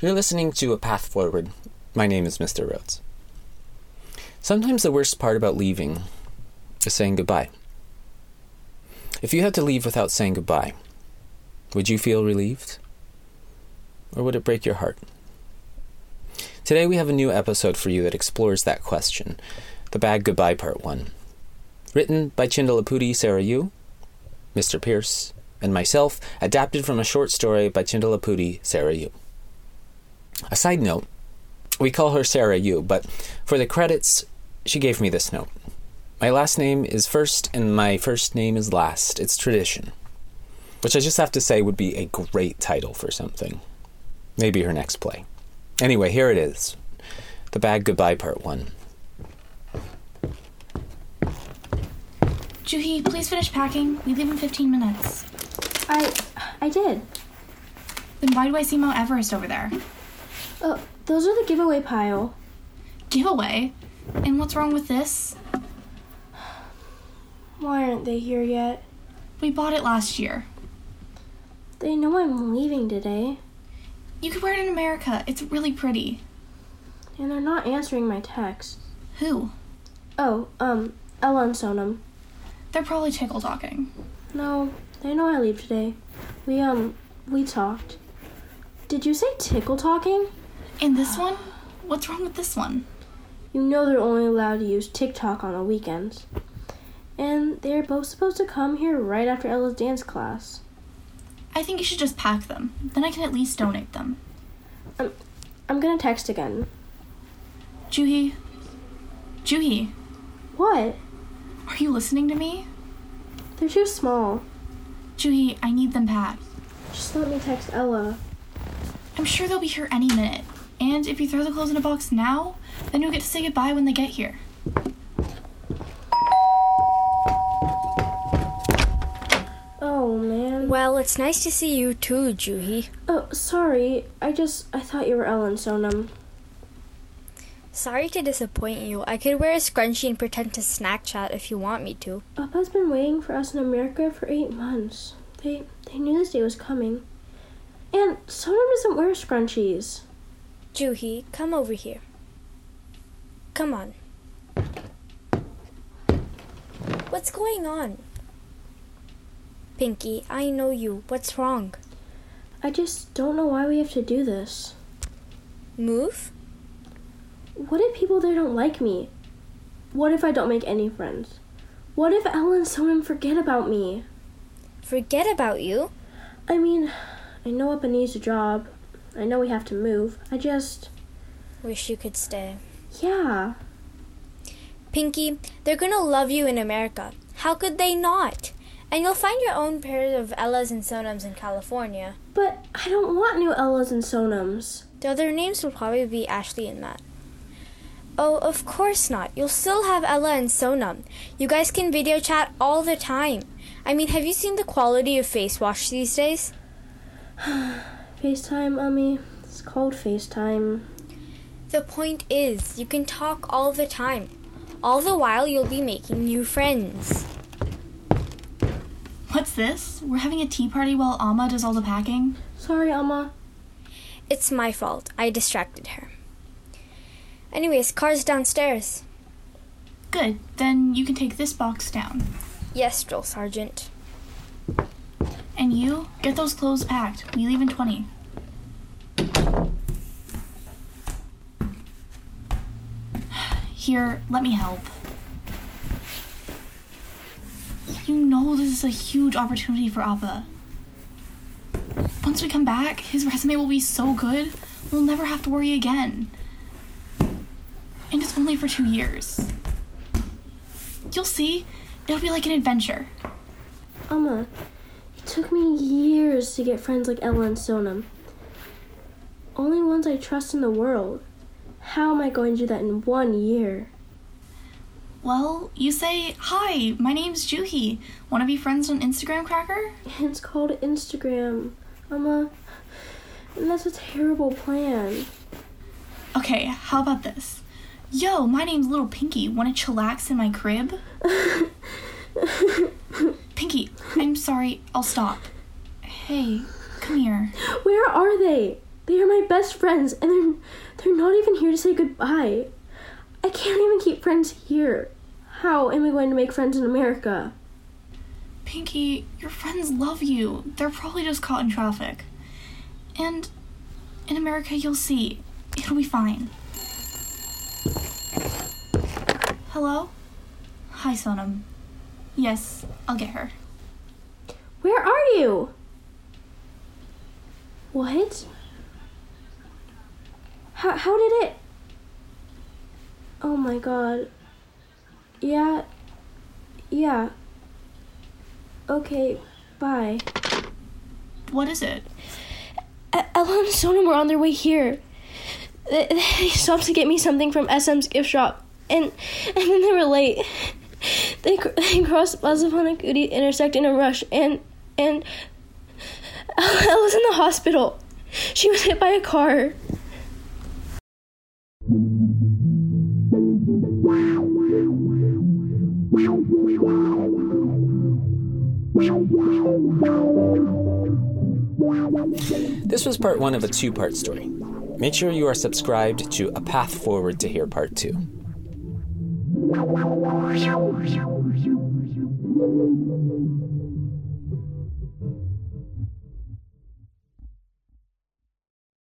You're listening to A Path Forward. My name is Mr. Rhodes. Sometimes the worst part about leaving is saying goodbye. If you had to leave without saying goodbye, would you feel relieved? Or would it break your heart? Today we have a new episode for you that explores that question The Bad Goodbye Part 1. Written by Chintalapudi Sarayu, Mr. Pierce, and myself, adapted from a short story by Chintalapudi Sarayu. A side note we call her Sarayu, but for the credits, she gave me this note. My last name is first, and my first name is last. It's tradition. Which I just have to say would be a great title for something. Maybe her next play. Anyway, here it is The Bad Goodbye Part 1. Juhi, please finish packing. We leave in 15 minutes. I I did. Then why do I see Mount Everest over there? Oh, those are the giveaway pile. Giveaway? And what's wrong with this? Why aren't they here yet? We bought it last year. They know I'm leaving today, You could wear it in America. It's really pretty. and they're not answering my texts. Who? Oh, um, Ella and Sonam. They're probably tickle talking. No, they know I leave today. We, um, we talked. Did you say tickle talking? And this one? What's wrong with this one? You know they're only allowed to use TikTok on the weekends. And they're both supposed to come here right after Ella's dance class. I think you should just pack them. Then I can at least donate them. Um, I'm gonna text again. Juhi? Juhi, What? are you listening to me? They're too small. Juhi, I need them packed. Just let me text Ella. I'm sure they'll be here any minute. And if you throw the clothes in a box now, then you'll get to say goodbye when they get here. Oh man. Well, it's nice to see you too, Juhi. Oh, sorry. I just I thought you were Ellen Sonam. Sorry to disappoint you. I could wear a scrunchie and pretend to snack chat if you want me to. Papa's been waiting for us in America for eight months. They they knew this day was coming. And Sonam doesn't wear scrunchies. Juhi, come over here. Come on. What's going on? Pinky, I know you. What's wrong? I just don't know why we have to do this. Move? What if people there don't like me? What if I don't make any friends? What if Ella and Sonam forget about me? Forget about you? I mean, I know Appa needs a job. I know we have to move. I just, Wish you could stay. yeah. Pinky, they're gonna love you in America. How could they not? And you'll find your own pair of Ellas and Sonams in California. But I don't want new Ellas and Sonams. The other names will probably be Ashley and Matt. Oh, of course not. You'll still have Ella and Sonam. You guys can video chat all the time. I mean, have you seen the quality of face wash these days? FaceTime, Ammy. It's called FaceTime. The point is, you can talk all the time. All the while, you'll be making new friends. What's this? We're having a tea party while Alma does all the packing? Sorry, Alma. It's my fault. I distracted her. Anyways, car's downstairs. Good. Then you can take this box down. Yes, Drill Sergeant. And you, get those clothes packed. We leave in 20. Here, let me help. You know this is a huge opportunity for Appa. Once we come back, his resume will be so good, we'll never have to worry again. And it's only for two years. You'll see, it'll be like an adventure. Alma, it took me years to get friends like Ella and Sonam. Only ones I trust in the world. How am I going to do that in one year? Well, you say, Hi, my name's Juhi. Want to be friends on Instagram Cracker? It's called Instagram. Alma, and that's a terrible plan. Okay, how about this? Yo, my name's Little Pinky. Want to chillax in my crib? Sorry. I'll stop. Hey, come here. Where are they? They are my best friends, and they're they're not even here to say goodbye. I can't even keep friends here. How am I going to make friends in America? Pinky, your friends love you. They're probably just caught in traffic. And in America, you'll see. It'll be fine. Hello? Hi, Sonam. Yes, I'll get her. Where are you? What? How, how did it? Oh my god. Yeah. Yeah. Okay, bye. What is it? Ella and Sonam were on their way here. They, they stopped to get me something from SM's gift shop, and and then they were late. They, they crossed Basavanagudi intersect in a rush, and and Ella's in the hospital. She was hit by a car. This was part one of a two part story. Make sure you are subscribed to A Path Forward to hear part two. Thank you.